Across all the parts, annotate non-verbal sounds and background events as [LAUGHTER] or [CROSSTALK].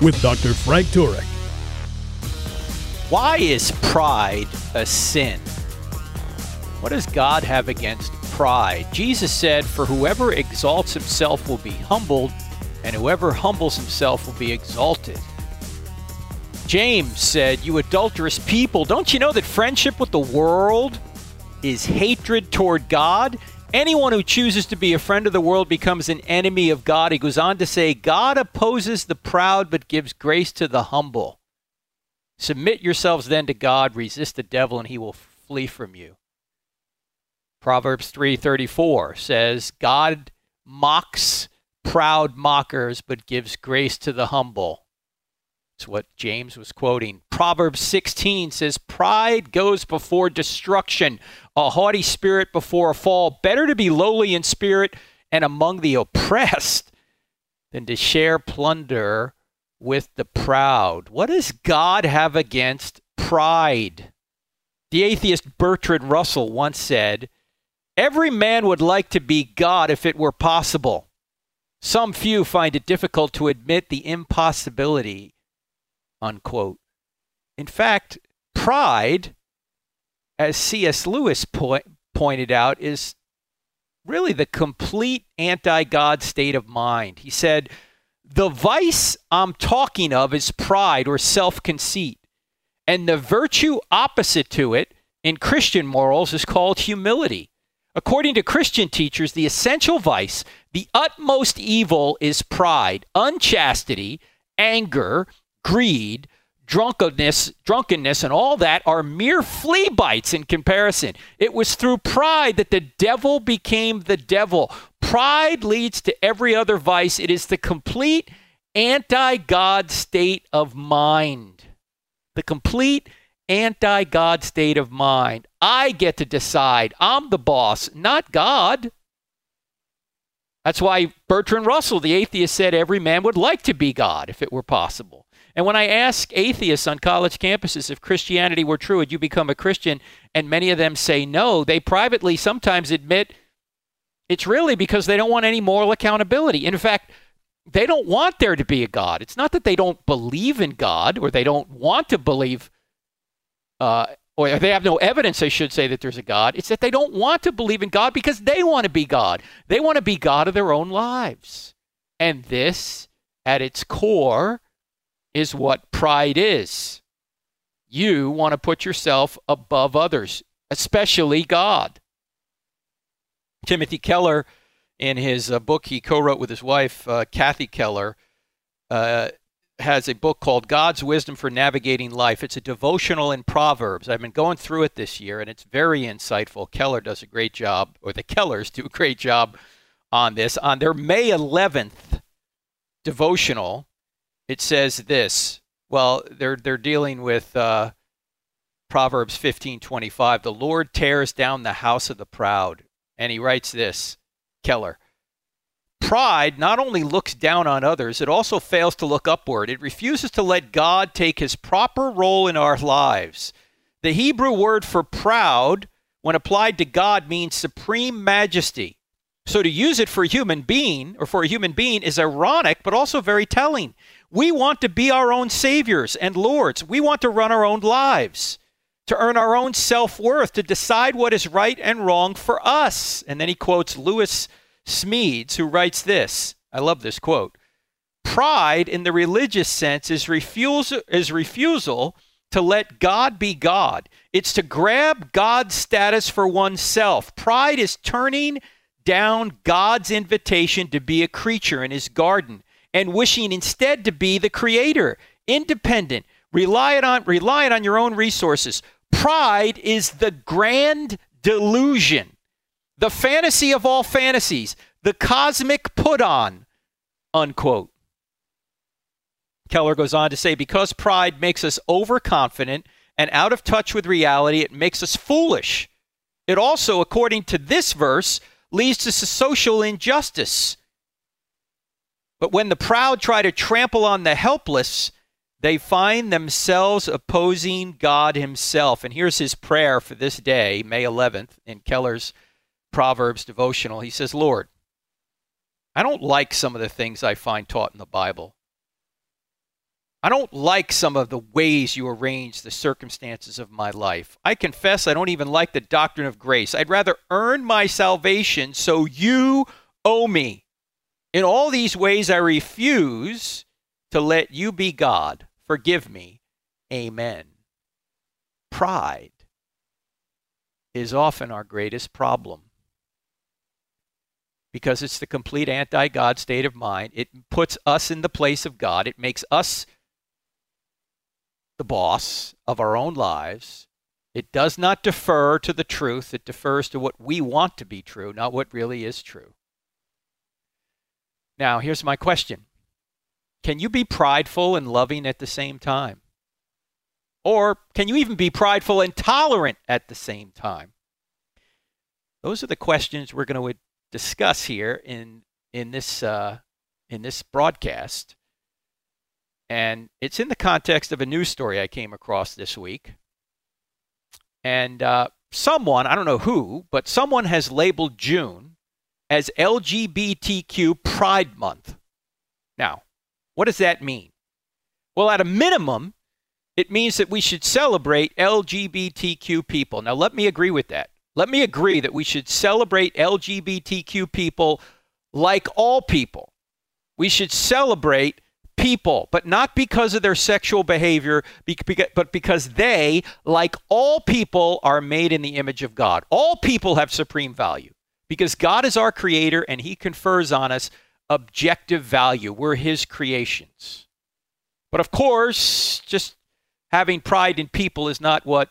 with Dr. Frank Turek. Why is pride a sin? What does God have against pride? Jesus said, For whoever exalts himself will be humbled, and whoever humbles himself will be exalted. James said, You adulterous people, don't you know that friendship with the world is hatred toward God? Anyone who chooses to be a friend of the world becomes an enemy of God. He goes on to say, God opposes the proud but gives grace to the humble. Submit yourselves then to God, resist the devil, and he will flee from you. Proverbs 3:34 says, God mocks proud mockers but gives grace to the humble. It's what James was quoting. Proverbs 16 says, Pride goes before destruction, a haughty spirit before a fall. Better to be lowly in spirit and among the oppressed than to share plunder with the proud. What does God have against pride? The atheist Bertrand Russell once said, Every man would like to be God if it were possible. Some few find it difficult to admit the impossibility. Unquote. In fact, pride, as C.S. Lewis po- pointed out, is really the complete anti God state of mind. He said, The vice I'm talking of is pride or self conceit. And the virtue opposite to it in Christian morals is called humility. According to Christian teachers, the essential vice, the utmost evil is pride, unchastity, anger, greed, drunkenness, drunkenness, and all that are mere flea bites in comparison. It was through pride that the devil became the devil. Pride leads to every other vice. It is the complete anti God state of mind. The complete anti God state of mind. I get to decide. I'm the boss, not God. That's why Bertrand Russell, the atheist, said every man would like to be God if it were possible. And when I ask atheists on college campuses if Christianity were true, would you become a Christian? And many of them say no. They privately sometimes admit it's really because they don't want any moral accountability. In fact, they don't want there to be a God. It's not that they don't believe in God or they don't want to believe, uh, or they have no evidence, I should say, that there's a God. It's that they don't want to believe in God because they want to be God. They want to be God of their own lives. And this, at its core, is what pride is. You want to put yourself above others, especially God. Timothy Keller, in his uh, book he co wrote with his wife, uh, Kathy Keller, uh, has a book called God's Wisdom for Navigating Life. It's a devotional in Proverbs. I've been going through it this year, and it's very insightful. Keller does a great job, or the Kellers do a great job on this. On their May 11th devotional, it says this. Well, they're they're dealing with uh, Proverbs 15:25. The Lord tears down the house of the proud, and he writes this. Keller. Pride not only looks down on others, it also fails to look upward. It refuses to let God take his proper role in our lives. The Hebrew word for proud, when applied to God, means supreme majesty. So to use it for a human being or for a human being is ironic, but also very telling. We want to be our own saviors and lords. We want to run our own lives, to earn our own self worth, to decide what is right and wrong for us. And then he quotes Lewis Smedes, who writes this. I love this quote. Pride in the religious sense is refusal, is refusal to let God be God. It's to grab God's status for oneself. Pride is turning down God's invitation to be a creature in his garden and wishing instead to be the creator, independent, relying on relying on your own resources. Pride is the grand delusion, the fantasy of all fantasies, the cosmic put on, unquote. Keller goes on to say, because pride makes us overconfident and out of touch with reality, it makes us foolish. It also, according to this verse, leads to social injustice. But when the proud try to trample on the helpless, they find themselves opposing God Himself. And here's his prayer for this day, May 11th, in Keller's Proverbs devotional. He says, Lord, I don't like some of the things I find taught in the Bible. I don't like some of the ways you arrange the circumstances of my life. I confess I don't even like the doctrine of grace. I'd rather earn my salvation so you owe me. In all these ways, I refuse to let you be God. Forgive me. Amen. Pride is often our greatest problem because it's the complete anti God state of mind. It puts us in the place of God, it makes us the boss of our own lives. It does not defer to the truth, it defers to what we want to be true, not what really is true. Now, here's my question Can you be prideful and loving at the same time? Or can you even be prideful and tolerant at the same time? Those are the questions we're going to discuss here in in this uh, in this broadcast. And it's in the context of a news story I came across this week. And uh, someone, I don't know who, but someone has labeled June as LGBTQ Pride Month. Now, what does that mean? Well, at a minimum, it means that we should celebrate LGBTQ people. Now, let me agree with that. Let me agree that we should celebrate LGBTQ people like all people. We should celebrate people, but not because of their sexual behavior, but because they, like all people, are made in the image of God. All people have supreme value because God is our creator and he confers on us objective value. We're his creations. But of course, just having pride in people is not what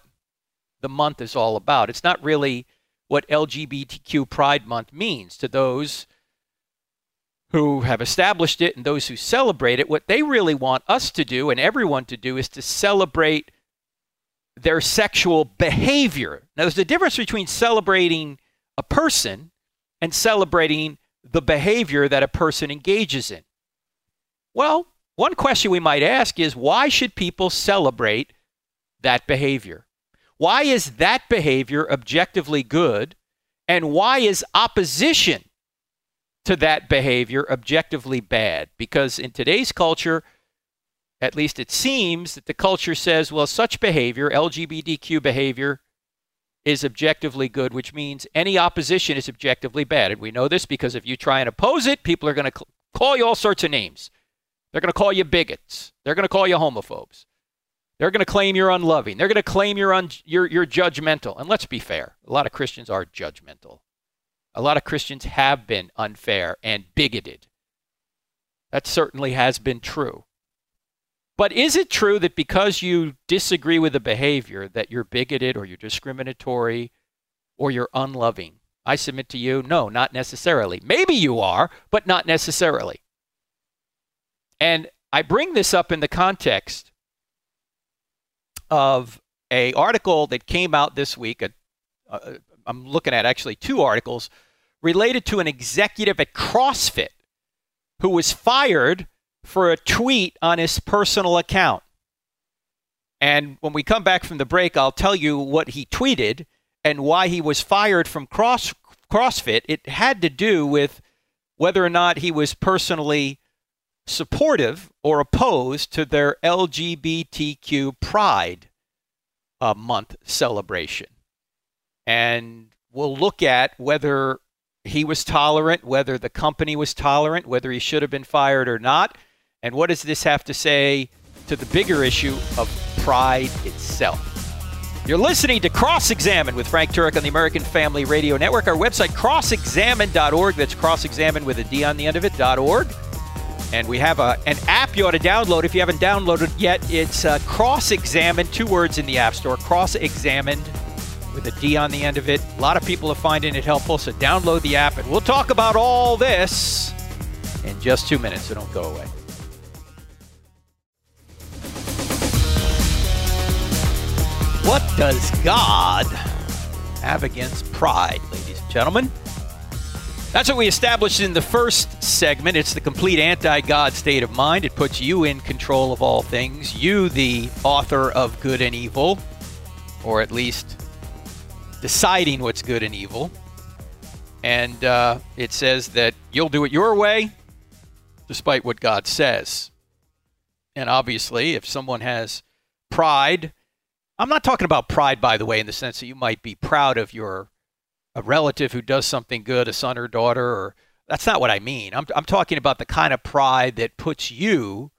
the month is all about. It's not really what LGBTQ Pride Month means to those who have established it and those who celebrate it, what they really want us to do and everyone to do is to celebrate their sexual behavior. Now, there's a difference between celebrating a person and celebrating the behavior that a person engages in. Well, one question we might ask is why should people celebrate that behavior? Why is that behavior objectively good? And why is opposition to that behavior objectively bad because in today's culture, at least it seems that the culture says, well, such behavior, LGBTQ behavior, is objectively good, which means any opposition is objectively bad. And we know this because if you try and oppose it, people are going to call you all sorts of names. They're going to call you bigots. They're going to call you homophobes. They're going to claim you're unloving. They're going to claim you're, un- you're, you're judgmental. And let's be fair, a lot of Christians are judgmental a lot of Christians have been unfair and bigoted. That certainly has been true. But is it true that because you disagree with the behavior that you're bigoted or you're discriminatory or you're unloving? I submit to you, no, not necessarily. Maybe you are, but not necessarily. And I bring this up in the context of a article that came out this week. I'm looking at actually two articles related to an executive at CrossFit who was fired for a tweet on his personal account. And when we come back from the break, I'll tell you what he tweeted and why he was fired from Cross, CrossFit. It had to do with whether or not he was personally supportive or opposed to their LGBTQ Pride uh, Month celebration. And we'll look at whether he was tolerant, whether the company was tolerant, whether he should have been fired or not. And what does this have to say to the bigger issue of pride itself? You're listening to Cross Examine with Frank Turek on the American Family Radio Network. Our website, crossexamined.org. That's crossexamine with a D on the end of it.org. And we have a, an app you ought to download. If you haven't downloaded yet, it's uh, Cross Examine, two words in the App Store, Cross Examined with a D on the end of it. A lot of people are finding it helpful, so download the app and we'll talk about all this in just two minutes, so don't go away. What does God have against pride, ladies and gentlemen? That's what we established in the first segment. It's the complete anti God state of mind. It puts you in control of all things, you, the author of good and evil, or at least deciding what's good and evil. And uh, it says that you'll do it your way, despite what God says. And obviously, if someone has pride, I'm not talking about pride, by the way, in the sense that you might be proud of your a relative who does something good, a son or daughter, or that's not what I mean. I'm, I'm talking about the kind of pride that puts you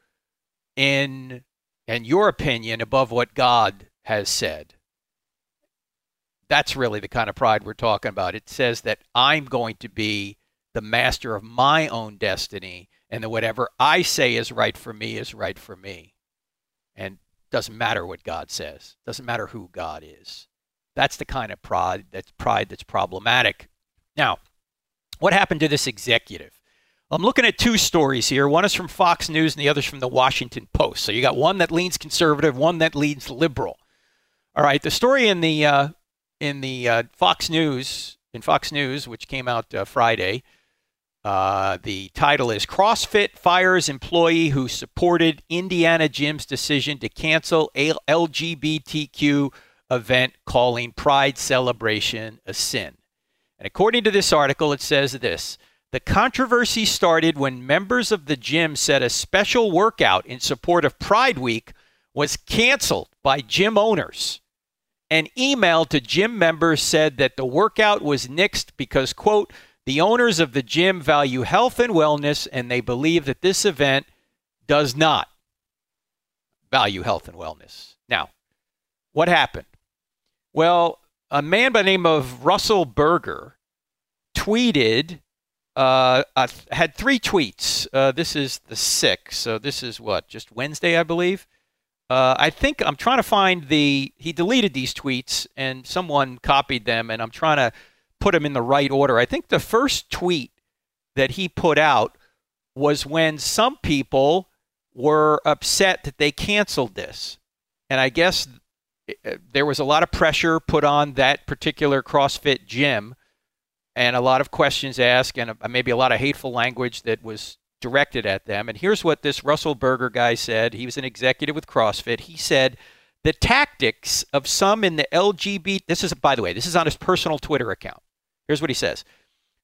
in, in your opinion, above what God has said. That's really the kind of pride we're talking about. It says that I'm going to be the master of my own destiny, and that whatever I say is right for me is right for me. Doesn't matter what God says. Doesn't matter who God is. That's the kind of pride that's pride that's problematic. Now, what happened to this executive? I'm looking at two stories here. One is from Fox News and the other's from the Washington Post. So you got one that leans conservative, one that leans liberal. All right, the story in the uh, in the uh, Fox News in Fox News, which came out uh, Friday, uh, the title is CrossFit fires employee who supported Indiana Gym's decision to cancel LGBTQ event calling Pride celebration a sin. And according to this article, it says this The controversy started when members of the gym said a special workout in support of Pride Week was canceled by gym owners. An email to gym members said that the workout was nixed because, quote, the owners of the gym value health and wellness and they believe that this event does not value health and wellness. Now, what happened? Well, a man by the name of Russell Berger tweeted, uh, uh, had three tweets. Uh, this is the sixth, so this is what, just Wednesday, I believe. Uh, I think I'm trying to find the. He deleted these tweets and someone copied them, and I'm trying to put them in the right order. I think the first tweet that he put out was when some people were upset that they canceled this. And I guess uh, there was a lot of pressure put on that particular CrossFit gym and a lot of questions asked and maybe a lot of hateful language that was directed at them. And here's what this Russell Berger guy said. He was an executive with CrossFit. He said, the tactics of some in the LGBT, this is, by the way, this is on his personal Twitter account. Here's what he says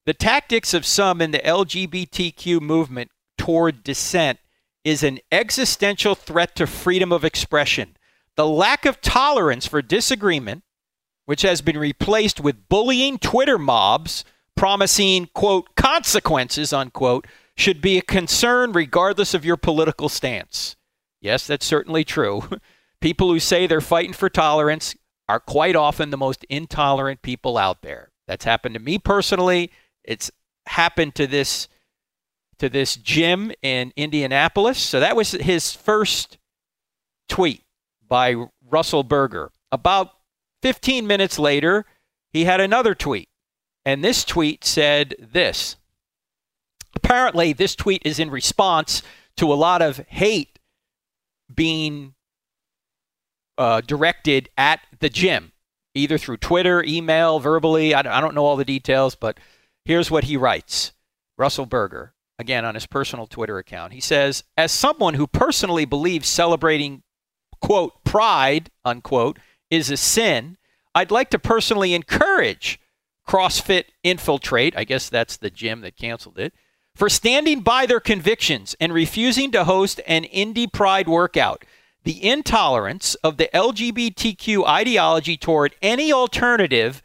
The tactics of some in the LGBTQ movement toward dissent is an existential threat to freedom of expression the lack of tolerance for disagreement, which has been replaced with bullying Twitter mobs promising, quote, consequences, unquote, should be a concern regardless of your political stance. Yes, that's certainly true. [LAUGHS] People who say they're fighting for tolerance are quite often the most intolerant people out there. That's happened to me personally. It's happened to this to this gym in Indianapolis. So that was his first tweet by Russell Berger. About 15 minutes later, he had another tweet. And this tweet said this. Apparently, this tweet is in response to a lot of hate being uh, directed at the gym, either through Twitter, email, verbally. I, don't know all the details, but here's what he writes Russell Berger, again on his personal Twitter account. He says, As someone who personally believes celebrating quote, pride, unquote, is a sin, I'd like to personally encourage CrossFit Infiltrate, I guess that's the gym that canceled it, for standing by their convictions and refusing to host an Indy Pride workout. The intolerance of the LGBTQ ideology toward any alternative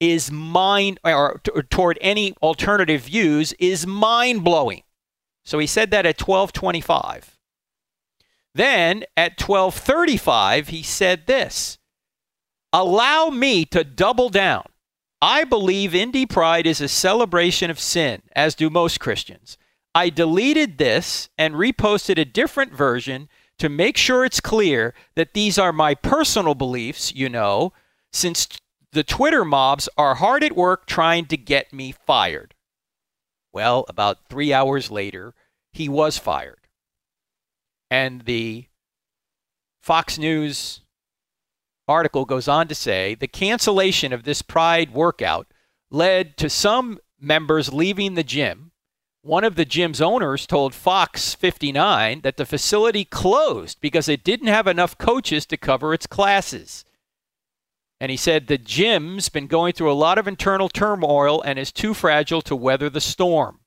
is mind or toward any alternative views is mind blowing. So he said that at 1225. Then at 12:35 he said this. Allow me to double down. I believe Indy Pride is a celebration of sin, as do most Christians. I deleted this and reposted a different version to make sure it's clear that these are my personal beliefs, you know, since the Twitter mobs are hard at work trying to get me fired. Well, about three hours later, he was fired and the Fox News article goes on to say the cancellation of this Pride workout led to some members leaving the gym. One of the gym's owners told Fox 59 that the facility closed because it didn't have enough coaches to cover its classes. And he said the gym's been going through a lot of internal turmoil and is too fragile to weather the storm.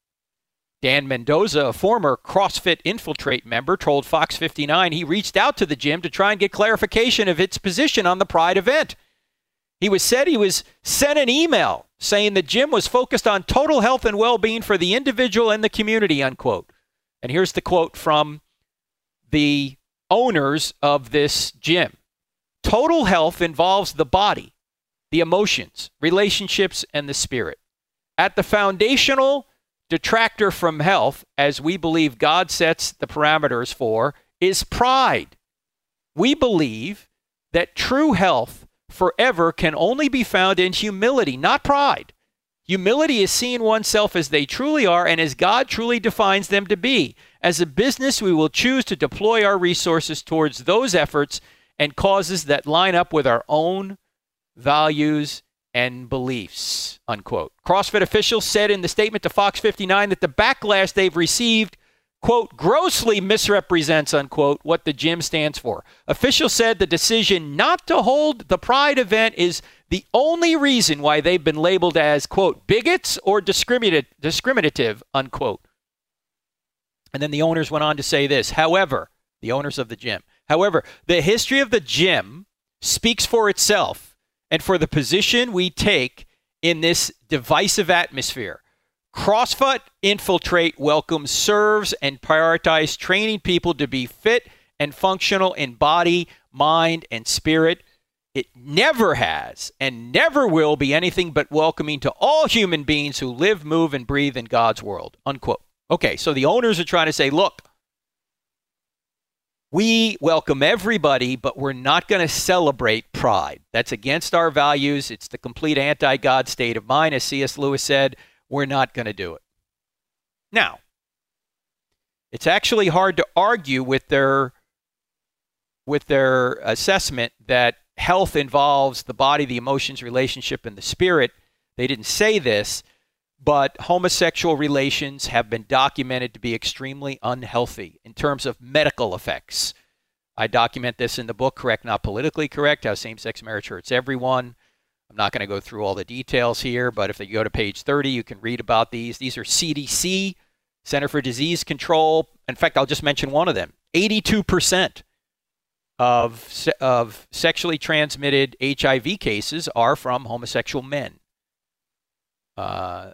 Dan Mendoza, a former CrossFit Infiltrate member, told Fox 59 he reached out to the gym to try and get clarification of its position on the Pride event. He was said he was sent an email saying the gym was focused on total health and well-being for the individual and the community, unquote. And here's the quote from the owners of this gym. Total health involves the body, the emotions, relationships, and the spirit. At the foundational detractor from health, as we believe God sets the parameters for, is pride. We believe that true health forever can only be found in humility, not pride. Humility is seeing oneself as they truly are and as God truly defines them to be. As a business, we will choose to deploy our resources towards those efforts and causes that line up with our own values and beliefs, unquote. CrossFit officials said in the statement to Fox 59 that the backlash they've received, quote, grossly misrepresents, unquote, what the gym stands for. Officials said the decision not to hold the Pride event is the only reason why they've been labeled as, quote, bigots or discriminative, unquote. And then the owners went on to say this. However, the owners of the gym, However, the history of the gym speaks for itself and for the position we take in this divisive atmosphere. CrossFit Infiltrate welcomes, serves, and prioritizes training people to be fit and functional in body, mind, and spirit. It never has and never will be anything but welcoming to all human beings who live, move, and breathe in God's world. Unquote. Okay, so the owners are trying to say, look, we welcome everybody, but we're not going to celebrate pride. That's against our values. It's the complete anti God state of mind. As C.S. Lewis said, we're not going to do it. Now, it's actually hard to argue with their with their assessment that health involves the body, the emotions, relationship, and the spirit. They didn't say this, but homosexual relations have been documented to be extremely unhealthy in terms of medical effects. I document this in the book, Correct Not Politically Correct How Same Sex Marriage Hurts Everyone. I'm not going to go through all the details here, but if you go to page 30, you can read about these. These are CDC, Center for Disease Control. In fact, I'll just mention one of them 82% of, of sexually transmitted HIV cases are from homosexual men. Uh,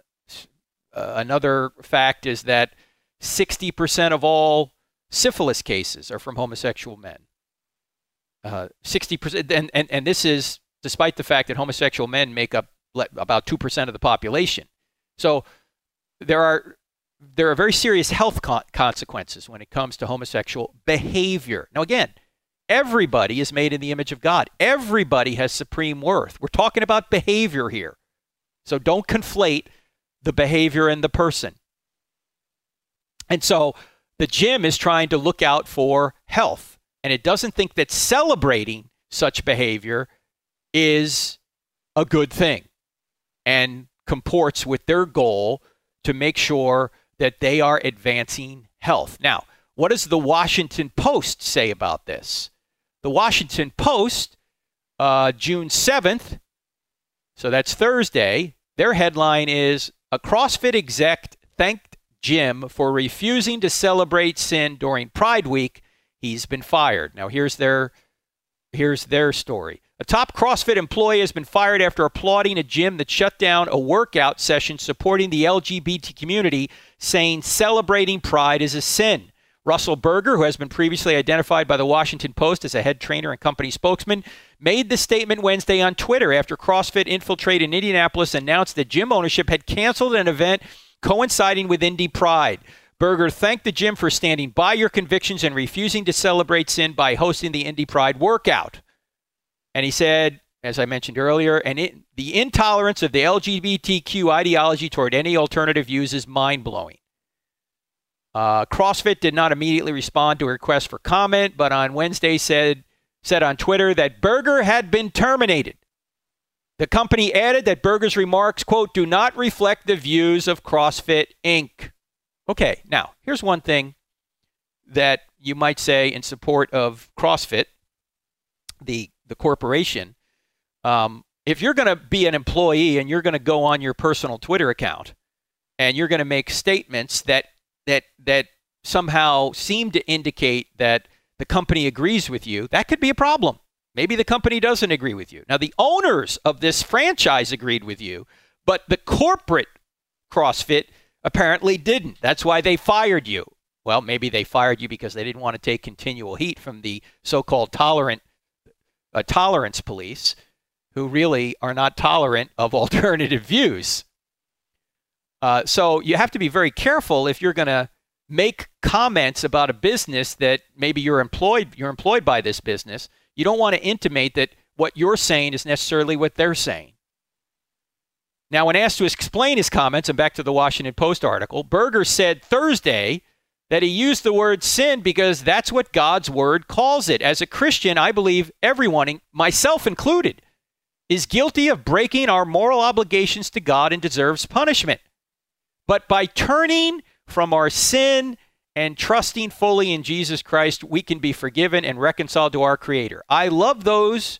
uh, another fact is that 60% of all syphilis cases are from homosexual men. Uh, 60%, and, and, and this is despite the fact that homosexual men make up about 2% of the population. So there are there are very serious health con- consequences when it comes to homosexual behavior. Now, again, everybody is made in the image of God. Everybody has supreme worth. We're talking about behavior here. So don't conflate the behavior and the person. And so the gym is trying to look out for health, and it doesn't think that celebrating such behavior is a good thing and comports with their goal to make sure that they are advancing health. Now, what does the Washington Post say about this? The Washington Post, uh, June 7th, so that's Thursday, their headline is A CrossFit exec thanked gym for refusing to celebrate sin during Pride Week. He's been fired. Now here's their here's their story. A top CrossFit employee has been fired after applauding a gym that shut down a workout session supporting the LGBT community, saying celebrating pride is a sin. Russell Berger, who has been previously identified by the Washington Post as a head trainer and company spokesman, made the statement Wednesday on Twitter after CrossFit Infiltrate in Indianapolis announced that gym ownership had canceled an event coinciding with Indy Pride. Berger thanked the gym for standing by your convictions and refusing to celebrate sin by hosting the Indy Pride workout. And he said, as I mentioned earlier, and it, the intolerance of the LGBTQ ideology toward any alternative views is mind blowing. Uh, CrossFit did not immediately respond to a request for comment, but on Wednesday said said on Twitter that Berger had been terminated. The company added that Berger's remarks, quote, do not reflect the views of CrossFit Inc. Okay, now, here's one thing that you might say in support of CrossFit, the, the corporation. Um, if you're going to be an employee and you're going to go on your personal Twitter account and you're going to make statements that, that, that somehow seem to indicate that the company agrees with you, that could be a problem. Maybe the company doesn't agree with you. Now, the owners of this franchise agreed with you, but the corporate CrossFit apparently didn't. That's why they fired you. Well, maybe they fired you because they didn't want to take continual heat from the so-called tolerant uh, tolerance police, who really are not tolerant of [LAUGHS] alternative views. Uh, so you have to be very careful if you're going to make comments about a business that maybe you're employed you're employed by this business. You don't want to intimate that what you're saying is necessarily what they're saying. Now, when asked to explain his comments, and back to the Washington Post article, Berger said Thursday that he used the word sin because that's what God's word calls it. As a Christian, I believe everyone, myself included, is guilty of breaking our moral obligations to God and deserves punishment. But by turning from our sin and trusting fully in Jesus Christ, we can be forgiven and reconciled to our Creator. I love those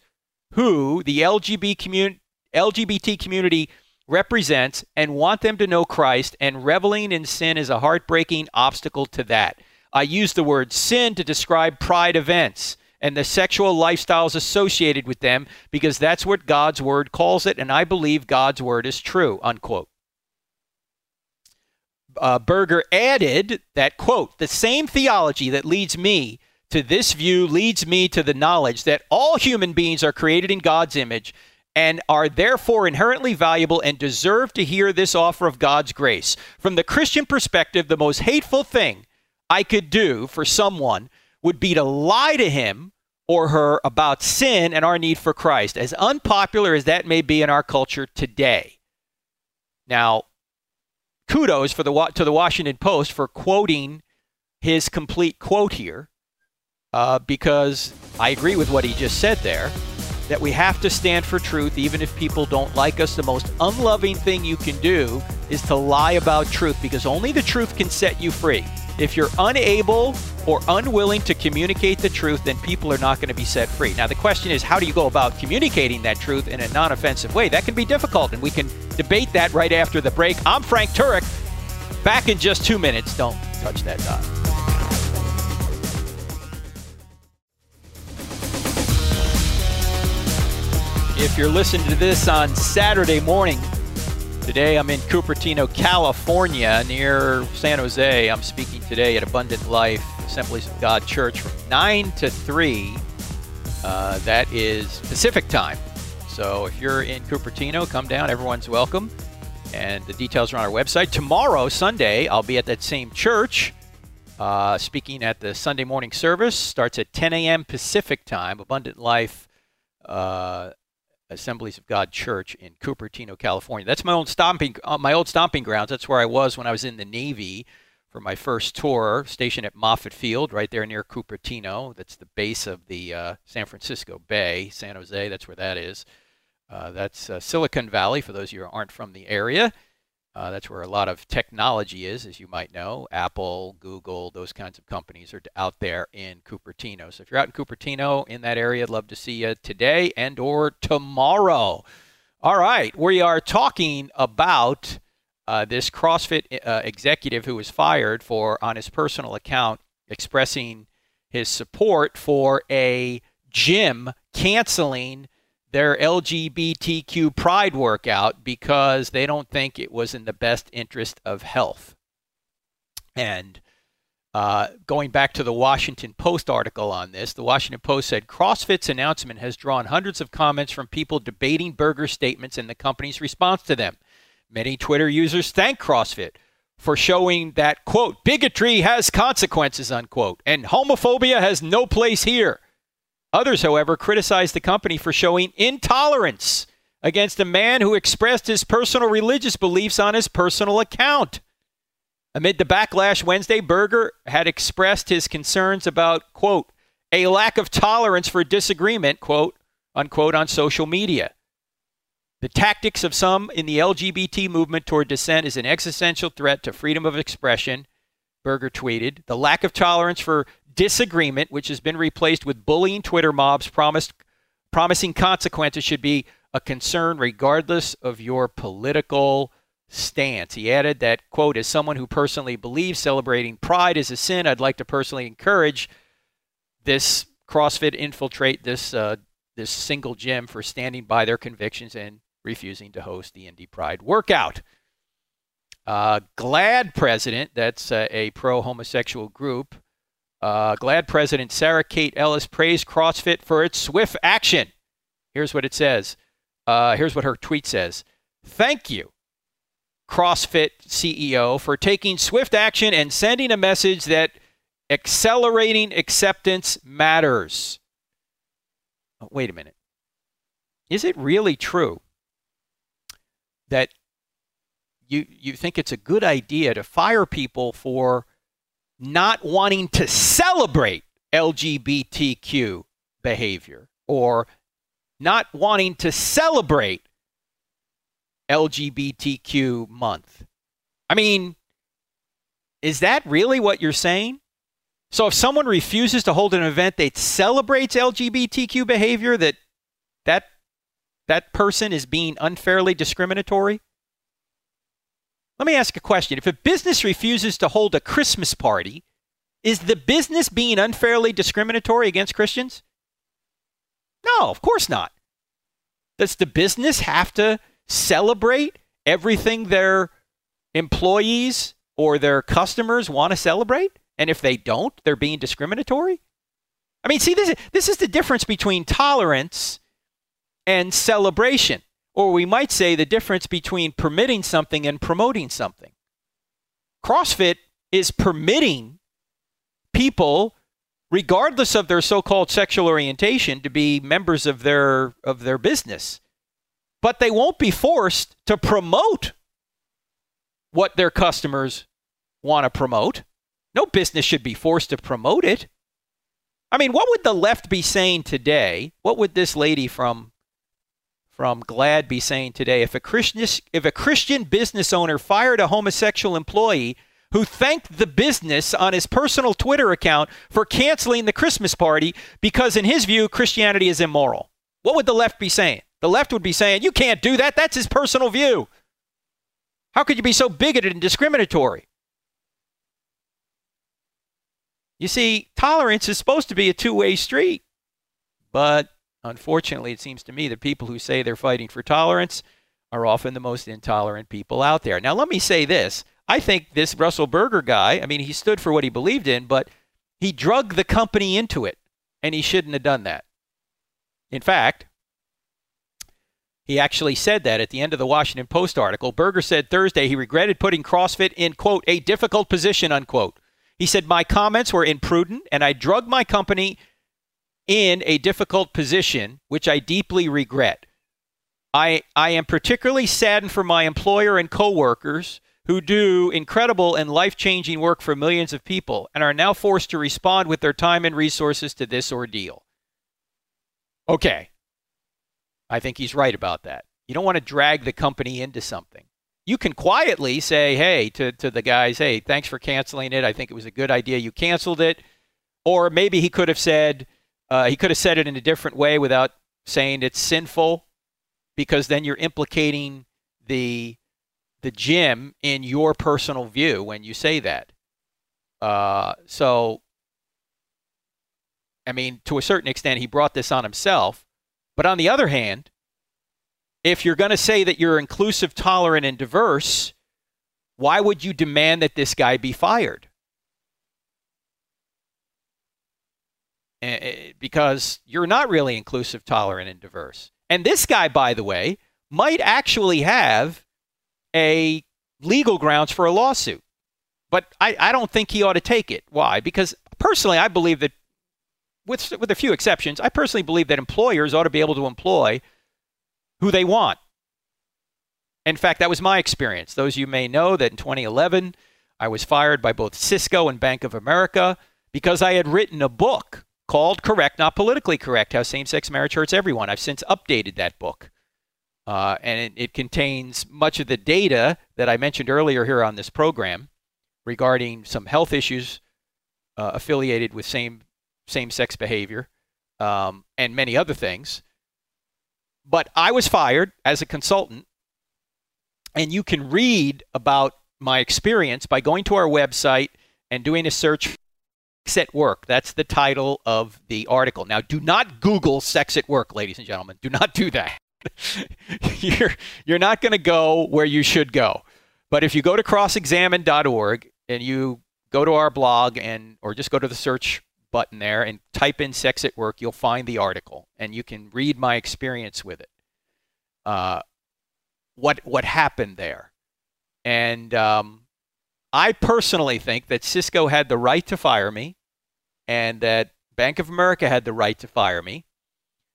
who the LGBT community, LGBT community represents and want them to know Christ, and reveling in sin is a heartbreaking obstacle to that. I use the word sin to describe pride events and the sexual lifestyles associated with them because that's what God's word calls it, and I believe God's word is true. Unquote. Uh, Berger added that, quote, the same theology that leads me to this view leads me to the knowledge that all human beings are created in God's image and are therefore inherently valuable and deserve to hear this offer of God's grace. From the Christian perspective, the most hateful thing I could do for someone would be to lie to him or her about sin and our need for Christ, as unpopular as that may be in our culture today. Now, kudos for the to the Washington Post for quoting his complete quote here, uh, because I agree with what he just said there that we have to stand for truth even if people don't like us. The most unloving thing you can do is to lie about truth because only the truth can set you free. If you're unable or unwilling to communicate the truth, then people are not going to be set free. Now, the question is, how do you go about communicating that truth in a non offensive way? That can be difficult, and we can debate that right after the break. I'm Frank Turek. Back in just two minutes. Don't touch that dot. If you're listening to this on Saturday morning, today I'm in Cupertino, California, near San Jose. I'm speaking today at Abundant Life Assemblies of God Church from 9 to 3. Uh, that is Pacific time. So if you're in Cupertino, come down. Everyone's welcome. And the details are on our website. Tomorrow, Sunday, I'll be at that same church. Uh, speaking at the Sunday morning service starts at 10 a.m. Pacific time. Abundant Life uh, Assemblies of God Church in Cupertino, California. That's my old stomping uh, my old stomping grounds. That's where I was when I was in the Navy for my first tour, stationed at Moffett Field, right there near Cupertino. That's the base of the uh, San Francisco Bay, San Jose. That's where that is. Uh, that's uh, Silicon Valley for those of you who aren't from the area. Uh, that's where a lot of technology is, as you might know. Apple, Google, those kinds of companies are out there in Cupertino. So if you're out in Cupertino in that area, I'd love to see you today and or tomorrow. All right, we are talking about uh, this CrossFit uh, executive who was fired for on his personal account expressing his support for a gym canceling their LGBTQ pride workout because they don't think it was in the best interest of health. And uh, going back to the Washington Post article on this, the Washington Post said CrossFit's announcement has drawn hundreds of comments from people debating Berger's statements and the company's response to them. Many Twitter users thank CrossFit for showing that, quote, bigotry has consequences, unquote, and homophobia has no place here. Others, however, criticized the company for showing intolerance against a man who expressed his personal religious beliefs on his personal account. Amid the backlash Wednesday, Berger had expressed his concerns about, quote, a lack of tolerance for disagreement, quote unquote, on social media. The tactics of some in the LGBT movement toward dissent is an existential threat to freedom of expression, Berger tweeted. The lack of tolerance for disagreement, which has been replaced with bullying Twitter mobs promised, promising consequences, should be a concern regardless of your political stance. He added that, quote, as someone who personally believes celebrating pride is a sin, I'd like to personally encourage this CrossFit infiltrate this uh, this single gym for standing by their convictions and refusing to host the Indy Pride workout. Uh, GLAAD president, that's uh, a pro homosexual group, uh, GLAAD president Sarah Kate Ellis praised CrossFit for its swift action. Here's what it says. Uh, here's what her tweet says. Thank you, CrossFit CEO, for taking swift action and sending a message that accelerating acceptance matters. Oh, wait a minute. Is it really true that you you think it's a good idea to fire people for not wanting to celebrate LGBTQ behavior or not wanting to celebrate LGBTQ month. I mean, is that really what you're saying? So if someone refuses to hold an event that celebrates LGBTQ behavior that that that person is being unfairly discriminatory? Let me ask a question. If a business refuses to hold a Christmas party, is the business being unfairly discriminatory against Christians? No, of course not. Does the business have to celebrate everything their employees or their customers want to celebrate? And if they don't, they're being discriminatory? I mean, see, this is, this is the difference between tolerance and celebration. Or we might say the difference between permitting something and promoting something. CrossFit is permitting people, regardless of their so called sexual orientation, to be members of their, of their business. But they won't be forced to promote what their customers want to promote. No business should be forced to promote it. I mean, what would the left be saying today? What would this lady from from GLAAD be saying today if a Christian if a Christian business owner fired a homosexual employee who thanked the business on his personal Twitter account for canceling the Christmas party because in his view Christianity is immoral. What would the left be saying? The left would be saying, "You can't do that. That's his personal view." How could you be so bigoted and discriminatory? You see, tolerance is supposed to be a two-way street. But Unfortunately, it seems to me that people who say they're fighting for tolerance are often the most intolerant people out there. Now, let me say this. I think this Russell Berger guy, I mean, he stood for what he believed in, but he drug the company into it, and he shouldn't have done that. In fact, he actually said that at the end of the Washington Post article. Berger said Thursday he regretted putting CrossFit in, quote, a difficult position, unquote. He said, My comments were imprudent, and I drug my company in a difficult position, which I deeply regret. I, I am particularly saddened for my employer and coworkers who do incredible and life changing work for millions of people and are now forced to respond with their time and resources to this ordeal. Okay. I think he's right about that. You don't want to drag the company into something. You can quietly say, hey, to, to the guys, hey, thanks for canceling it. I think it was a good idea you canceled it. Or maybe he could have said, uh, he could have said it in a different way without saying it's sinful, because then you're implicating the the gym in your personal view when you say that. Uh, so, I mean, to a certain extent, he brought this on himself. But on the other hand, if you're going to say that you're inclusive, tolerant, and diverse, why would you demand that this guy be fired? Eh, eh, because you're not really inclusive, tolerant, and diverse. And this guy, by the way, might actually have a legal grounds for a lawsuit. But I, I don't think he ought to take it. Why? Because personally, I believe that, with, with a few exceptions, I personally believe that employers ought to be able to employ who they want. In fact, that was my experience. Those of you may know that in 2011, I was fired by both Cisco and Bank of America because I had written a book called Correct, Not Politically Correct How Same Sex Marriage Hurts Everyone. I've since updated that book. Uh, and it, it, contains much of the data that I mentioned earlier here on this program regarding some health issues uh, affiliated with same same sex behavior um, and many other things. But I was fired as a consultant, and you can read about my experience by going to our website and doing a search Sex at Work. That's the title of the article. Now, do not Google sex at work, ladies and gentlemen. Do not do that. [LAUGHS] you're, you're not going to go where you should go. But if you go to crossexamined.org and you go to our blog and or just go to the search button there and type in sex at work, you'll find the article and you can read my experience with it. Uh, what what happened there? And um, I personally think that Cisco had the right to fire me and that Bank of America had the right to fire me.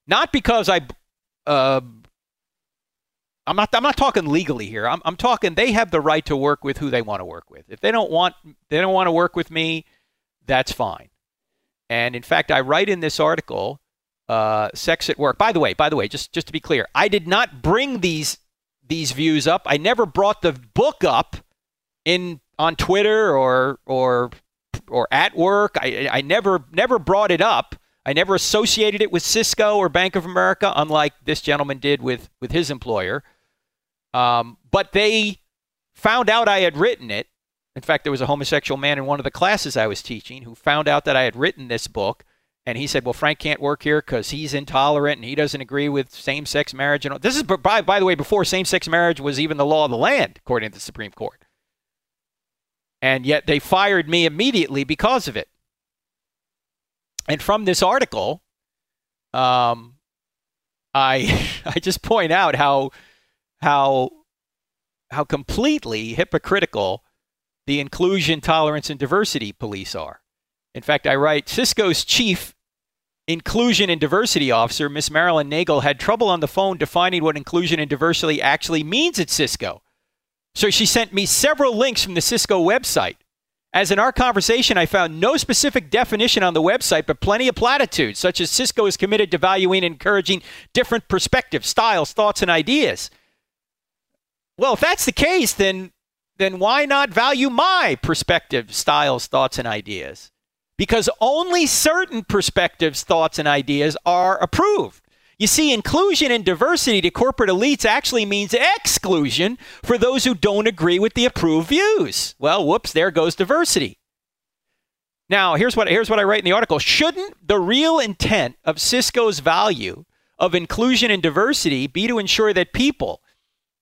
Not because I. Uh, I'm not. I'm not talking legally here. I'm, I'm talking. They have the right to work with who they want to work with. If they don't want, they don't want to work with me. That's fine. And in fact, I write in this article, uh, "Sex at Work." By the way, by the way, just just to be clear, I did not bring these these views up. I never brought the book up in on Twitter or or or at work. I, I never never brought it up. I never associated it with Cisco or Bank of America, unlike this gentleman did with with his employer. Um, but they found out I had written it. In fact, there was a homosexual man in one of the classes I was teaching who found out that I had written this book, and he said, "Well, Frank can't work here because he's intolerant and he doesn't agree with same-sex marriage." And this is by, by the way before same-sex marriage was even the law of the land, according to the Supreme Court and yet they fired me immediately because of it. And from this article, um, I [LAUGHS] I just point out how how how completely hypocritical the inclusion, tolerance, and diversity police are. In fact, I write Cisco's chief inclusion and diversity officer, Miss Marilyn Nagel, had trouble on the phone defining what inclusion and diversity actually means at Cisco. So she sent me several links from the Cisco website. As in our conversation, I found no specific definition on the website, but plenty of platitudes, such as Cisco is committed to valuing and encouraging different perspectives, styles, thoughts, and ideas. Well, if that's the case, then then why not value my perspective, styles, thoughts, and ideas? Because only certain perspectives, thoughts, and ideas are approved. You see, inclusion and diversity to corporate elites actually means exclusion for those who don't agree with the approved views. Well, whoops, there goes diversity. Now, here's what, here's what I write in the article. Shouldn't the real intent of Cisco's value of inclusion and diversity be to ensure that people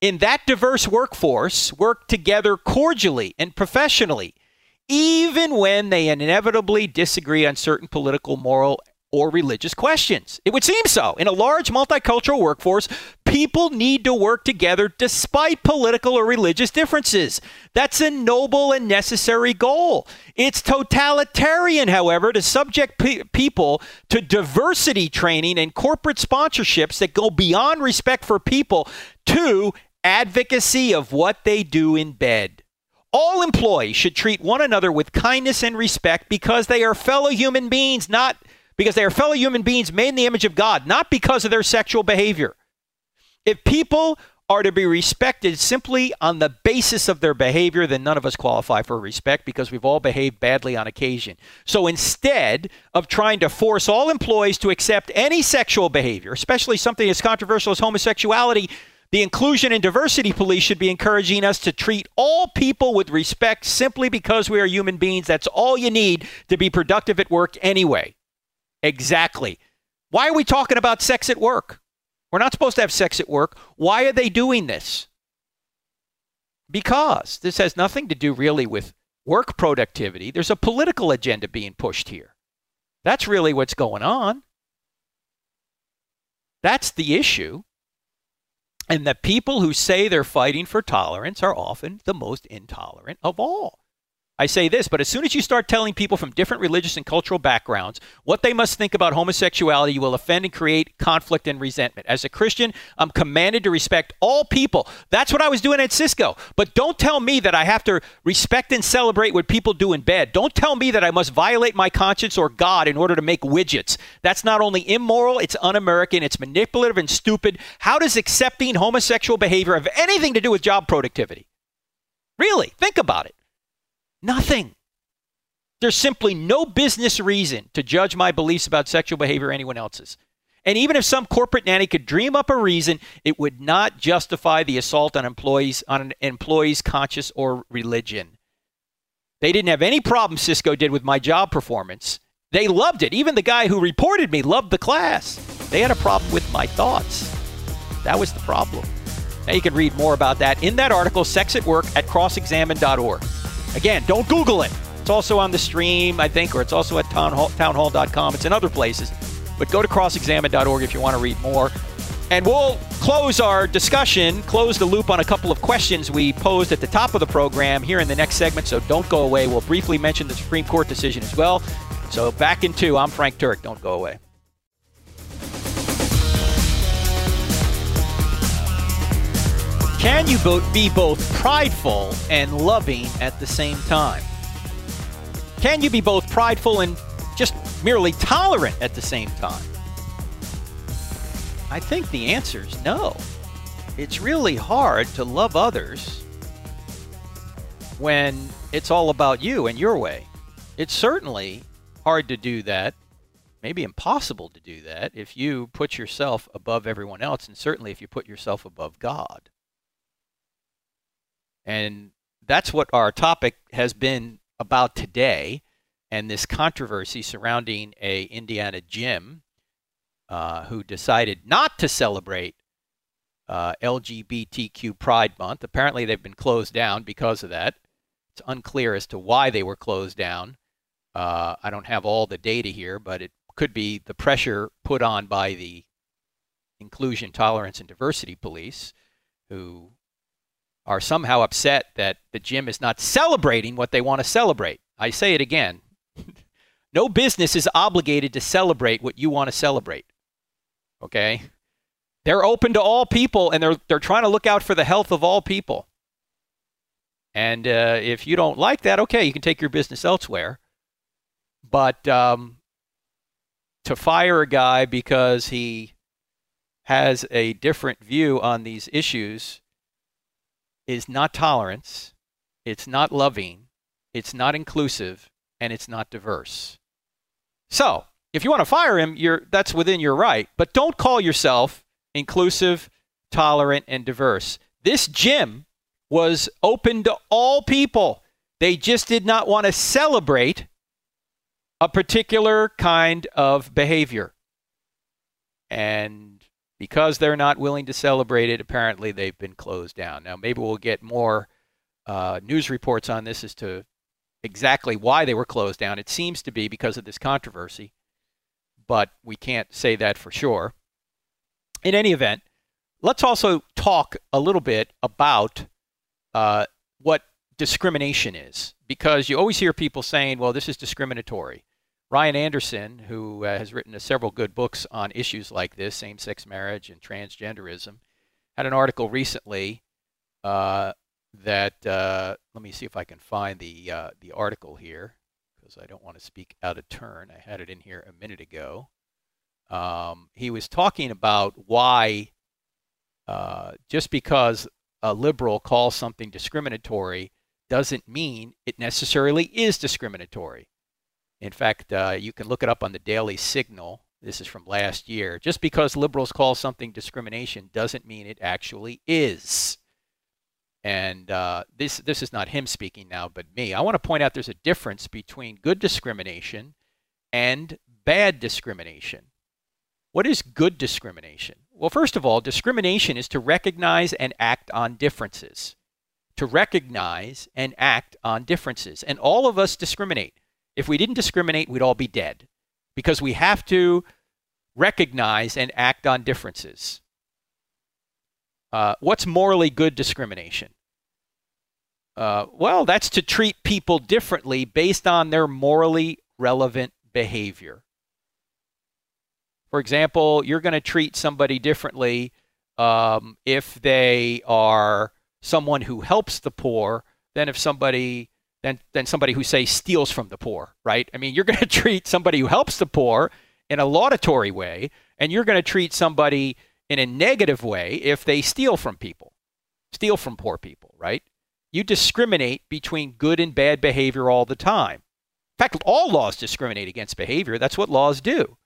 in that diverse workforce work together cordially and professionally, even when they inevitably disagree on certain political, moral, or religious questions. It would seem so. In a large multicultural workforce, people need to work together despite political or religious differences. That's a noble and necessary goal. It's totalitarian, however, to subject pe- people to diversity training and corporate sponsorships that go beyond respect for people to advocacy of what they do in bed. All employees should treat one another with kindness and respect because they are fellow human beings, not because they are fellow human beings made in the image of God, not because of their sexual behavior. If people are to be respected simply on the basis of their behavior, then none of us qualify for respect because we've all behaved badly on occasion. So instead of trying to force all employees to accept any sexual behavior, especially something as controversial as homosexuality, the inclusion and diversity police should be encouraging us to treat all people with respect simply because we are human beings. That's all you need to be productive at work anyway. Exactly. Why are we talking about sex at work? We're not supposed to have sex at work. Why are they doing this? Because this has nothing to do really with work productivity. There's a political agenda being pushed here. That's really what's going on. That's the issue. And the people who say they're fighting for tolerance are often the most intolerant of all. I say this, but as soon as you start telling people from different religious and cultural backgrounds what they must think about homosexuality, you will offend and create conflict and resentment. As a Christian, I'm commanded to respect all people. That's what I was doing at Cisco. But don't tell me that I have to respect and celebrate what people do in bed. Don't tell me that I must violate my conscience or God in order to make widgets. That's not only immoral, it's un American, it's manipulative and stupid. How does accepting homosexual behavior have anything to do with job productivity? Really, think about it. Nothing. There's simply no business reason to judge my beliefs about sexual behavior or anyone else's. And even if some corporate nanny could dream up a reason, it would not justify the assault on employees on an employee's conscience or religion. They didn't have any problem Cisco did with my job performance. They loved it. Even the guy who reported me loved the class. They had a problem with my thoughts. That was the problem. Now you can read more about that in that article, Sex at Work at crossexamined.org. Again, don't Google it. It's also on the stream, I think, or it's also at townhall, townhall.com. It's in other places. But go to crossexamined.org if you want to read more. And we'll close our discussion, close the loop on a couple of questions we posed at the top of the program here in the next segment. So don't go away. We'll briefly mention the Supreme Court decision as well. So back in two, I'm Frank Turek. Don't go away. Can you be both prideful and loving at the same time? Can you be both prideful and just merely tolerant at the same time? I think the answer is no. It's really hard to love others when it's all about you and your way. It's certainly hard to do that, maybe impossible to do that, if you put yourself above everyone else, and certainly if you put yourself above God. And that's what our topic has been about today and this controversy surrounding a Indiana gym uh, who decided not to celebrate uh, LGBTQ Pride Month. Apparently, they've been closed down because of that. It's unclear as to why they were closed down. Uh, I don't have all the data here, but it could be the pressure put on by the Inclusion, Tolerance, and Diversity Police, who are somehow upset that the gym is not celebrating what they want to celebrate. I say it again. [LAUGHS] no business is obligated to celebrate what you want to celebrate. Okay? They're open to all people and they're they're trying to look out for the health of all people. And uh, if you don't like that, okay, you can take your business elsewhere. But um, to fire a guy because he has a different view on these issues is not tolerance, it's not loving, it's not inclusive, and it's not diverse. So, if you want to fire him, you're, that's within your right, but don't call yourself inclusive, tolerant, and diverse. This gym was open to all people. They just did not want to celebrate a particular kind of behavior. And because they're not willing to celebrate it, apparently they've been closed down. Now, maybe we'll get more uh, news reports on this as to exactly why they were closed down. It seems to be because of this controversy, but we can't say that for sure. In any event, let's also talk a little bit about uh, what discrimination is, because you always hear people saying, well, this is discriminatory. Ryan Anderson, who uh, has written several good books on issues like this, same sex marriage and transgenderism, had an article recently uh, that, uh, let me see if I can find the, uh, the article here, because I don't want to speak out of turn. I had it in here a minute ago. Um, he was talking about why uh, just because a liberal calls something discriminatory doesn't mean it necessarily is discriminatory. In fact, uh, you can look it up on the Daily Signal. This is from last year. Just because liberals call something discrimination doesn't mean it actually is. And uh, this this is not him speaking now, but me. I want to point out there's a difference between good discrimination and bad discrimination. What is good discrimination? Well, first of all, discrimination is to recognize and act on differences. To recognize and act on differences. And all of us discriminate. If we didn't discriminate, we'd all be dead because we have to recognize and act on differences. Uh, what's morally good discrimination? Uh, well, that's to treat people differently based on their morally relevant behavior. For example, you're going to treat somebody differently um, if they are someone who helps the poor than if somebody than, than somebody who say steals from the poor, right? I mean, you're going [LAUGHS] to treat somebody who helps the poor in a laudatory way, and you're going to treat somebody in a negative way if they steal from people, steal from poor people, right? You discriminate between good and bad behavior all the time. In fact, all laws discriminate against behavior. That's what laws do.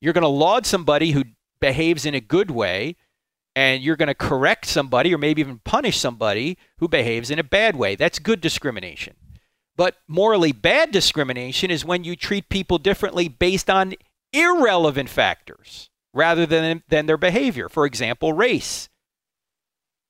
You're going to laud somebody who behaves in a good way, and you're going to correct somebody or maybe even punish somebody who behaves in a bad way. That's good discrimination. But morally bad discrimination is when you treat people differently based on irrelevant factors rather than, than their behavior. For example, race.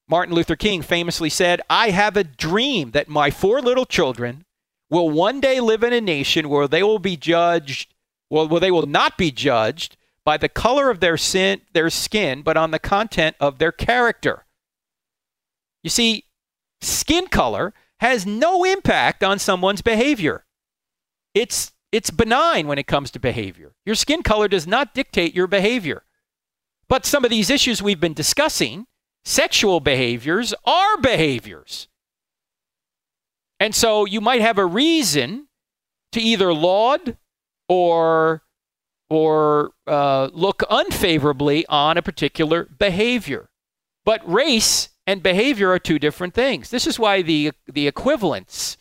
Martin Luther King famously said, I have a dream that my four little children will one day live in a nation where they will be judged, well, where they will not be judged by the color of their, sin, their skin, but on the content of their character. You see, skin color has no impact on someone's behavior. It's, it's benign when it comes to behavior. Your skin color does not dictate your behavior. But some of these issues we've been discussing, sexual behaviors, are behaviors. And so you might have a reason to either laud or or uh, look unfavorably on a particular behavior. But race and behavior are two different things. This is why the the equivalence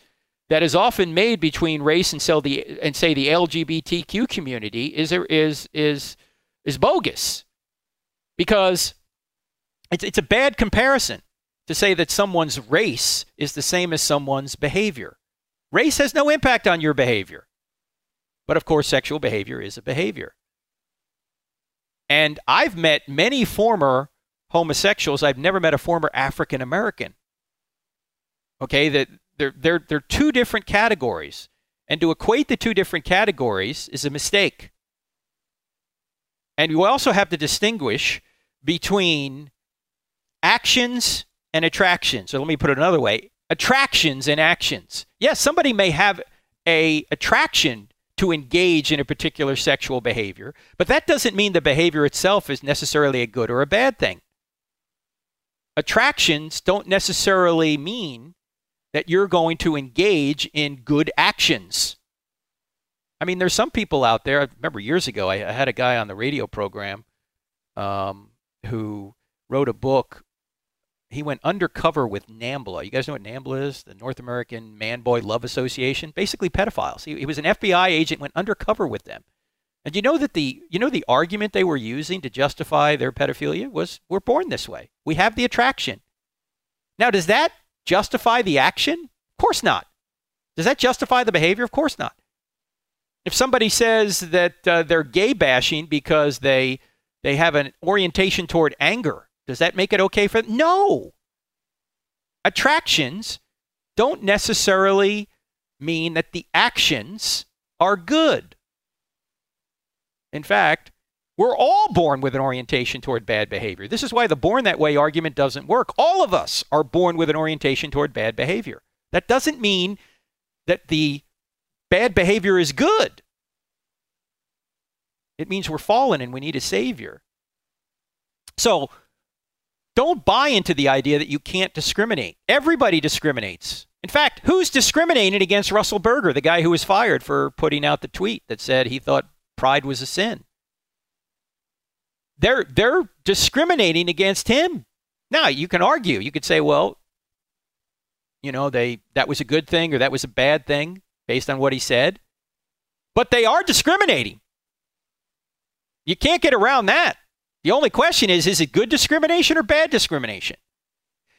that is often made between race and, say the, and say the LGBTQ community is is is is bogus, because it's it's a bad comparison to say that someone's race is the same as someone's behavior. Race has no impact on your behavior, but of course, sexual behavior is a behavior. And I've met many former homosexuals. I've never met a former African American. Okay, that they're, they're, they're two different categories. And to equate the two different categories is a mistake. And you also have to distinguish between actions and attractions. So let me put it another way attractions and actions. Yes, somebody may have a attraction to engage in a particular sexual behavior, but that doesn't mean the behavior itself is necessarily a good or a bad thing attractions don't necessarily mean that you're going to engage in good actions. I mean, there's some people out there. I remember years ago, I, had a guy on the radio program um, who wrote a book. He went undercover with NAMBLA. You guys know what NAMBLA is? The North American Man Boy Love Association. Basically, pedophiles. He, he was an FBI agent, went undercover with them. And you know that the you know the argument they were using to justify their pedophilia was we're born this way. We have the attraction. Now, does that justify the action? Of course not. Does that justify the behavior? Of course not. If somebody says that uh, they're gay bashing because they they have an orientation toward anger, does that make it okay for them? No. Attractions don't necessarily mean that the actions are good. In fact, we're all born with an orientation toward bad behavior. This is why the born that way argument doesn't work. All of us are born with an orientation toward bad behavior. That doesn't mean that the bad behavior is good. It means we're fallen and we need a savior. So don't buy into the idea that you can't discriminate. Everybody discriminates. In fact, who's discriminating against Russell Berger, the guy who was fired for putting out the tweet that said he thought pride was a sin. They're they're discriminating against him. Now, you can argue. You could say, well, you know, they that was a good thing or that was a bad thing based on what he said. But they are discriminating. You can't get around that. The only question is is it good discrimination or bad discrimination?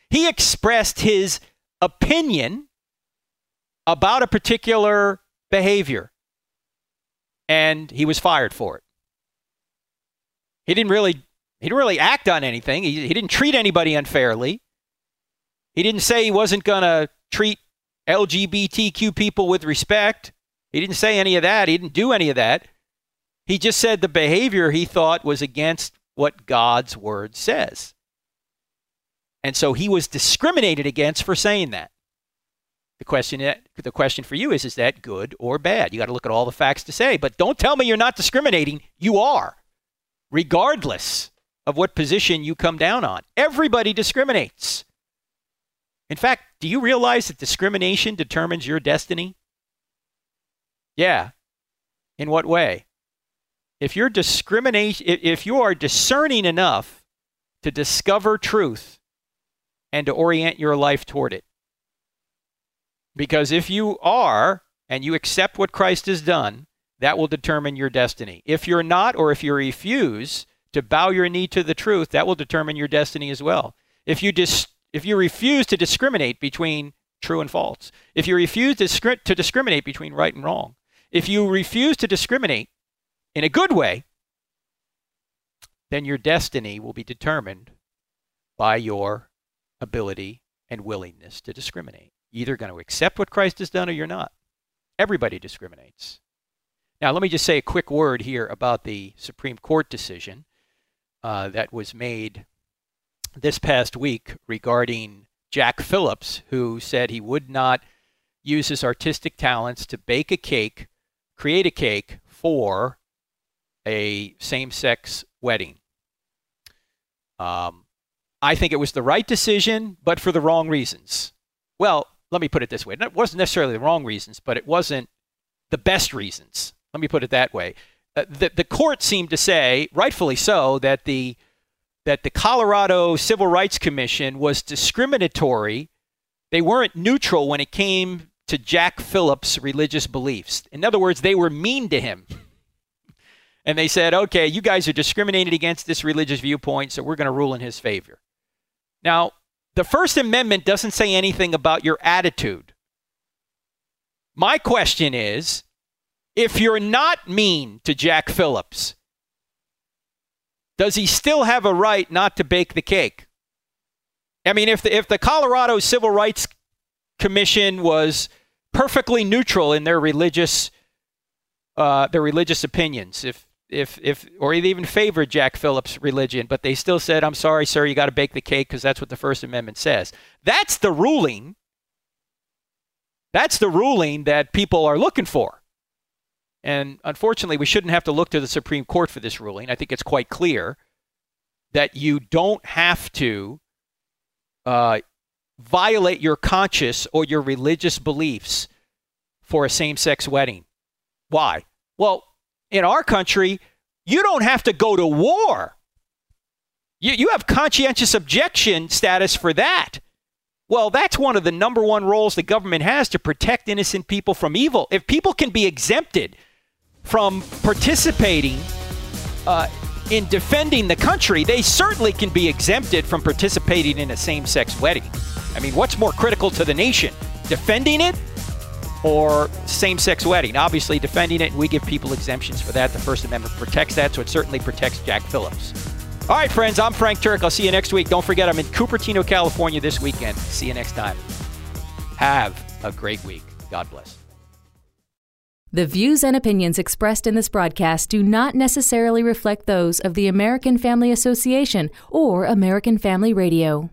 He expressed his opinion about a particular behavior and he was fired for it. He didn't really he didn't really act on anything. He, he didn't treat anybody unfairly. He didn't say he wasn't going to treat LGBTQ people with respect. He didn't say any of that. He didn't do any of that. He just said the behavior he thought was against what God's word says. And so he was discriminated against for saying that. The question, the question for you is, is that good or bad? You got to look at all the facts to say, but don't tell me you're not discriminating. You are, regardless of what position you come down on. Everybody discriminates. In fact, do you realize that discrimination determines your destiny? Yeah. In what way? If you're discrimination if you are discerning enough to discover truth and to orient your life toward it. Because if you are and you accept what Christ has done, that will determine your destiny. If you're not or if you refuse to bow your knee to the truth, that will determine your destiny as well. If you dis- if you refuse to discriminate between true and false, if you refuse to, to discriminate between right and wrong, if you refuse to discriminate in a good way, then your destiny will be determined by your ability and willingness to discriminate. You're either going to accept what Christ has done or you're not. Everybody discriminates. Now, let me just say a quick word here about the Supreme Court decision uh, that was made this past week regarding Jack Phillips, who said he would not use his artistic talents to bake a cake, create a cake for a same sex wedding. Um, I think it was the right decision, but for the wrong reasons. Well, let me put it this way. It wasn't necessarily the wrong reasons, but it wasn't the best reasons. Let me put it that way. Uh, the, the court seemed to say, rightfully so, that the that the Colorado Civil Rights Commission was discriminatory. They weren't neutral when it came to Jack Phillips' religious beliefs. In other words, they were mean to him. [LAUGHS] and they said, okay, you guys are discriminated against this religious viewpoint, so we're going to rule in his favor. Now, the First Amendment doesn't say anything about your attitude. My question is if you're not mean to Jack Phillips, does he still have a right not to bake the cake? I mean, if the, if the Colorado Civil Rights Commission was perfectly neutral in their religious uh, their religious opinions, if if if or even favored Jack Phillips' religion, but they still said, "I'm sorry, sir, you got to bake the cake because that's what the First Amendment says." That's the ruling. That's the ruling that people are looking for. And unfortunately, we shouldn't have to look to the Supreme Court for this ruling. I think it's quite clear that you don't have to uh, violate your conscience or your religious beliefs for a same sex wedding. Why? Well, in our country, you don't have to go to war. You, you have conscientious objection status for that. Well, that's one of the number one roles the government has to protect innocent people from evil. If people can be exempted from participating uh, in defending the country, they certainly can be exempted from participating in a same sex wedding. I mean, what's more critical to the nation? Defending it or same sex wedding? Obviously, defending it, and we give people exemptions for that. The First Amendment protects that, so it certainly protects Jack Phillips. All right, friends, I'm Frank Turek. I'll see you next week. Don't forget, I'm in Cupertino, California this weekend. See you next time. Have a great week. God bless. The views and opinions expressed in this broadcast do not necessarily reflect those of the American Family Association or American Family Radio.